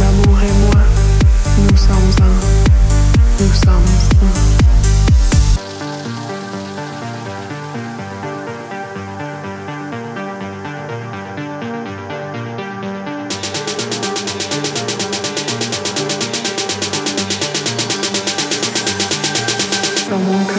L'amour et moi, nous sommes un, nous sommes un. Amour.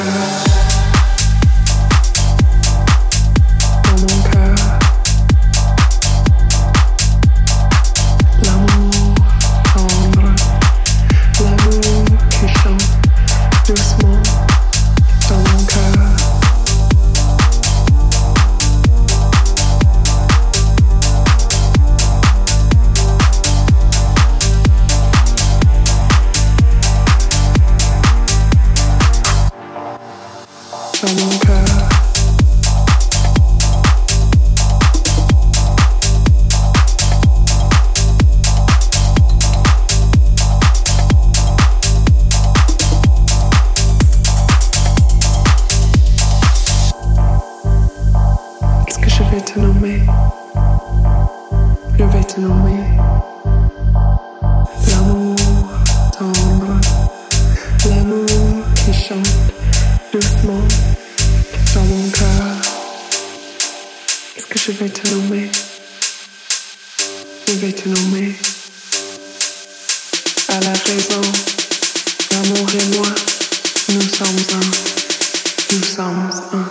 love. Je vais te nommer. Je vais te nommer. À la raison, l'amour et moi, nous sommes un. Nous sommes un.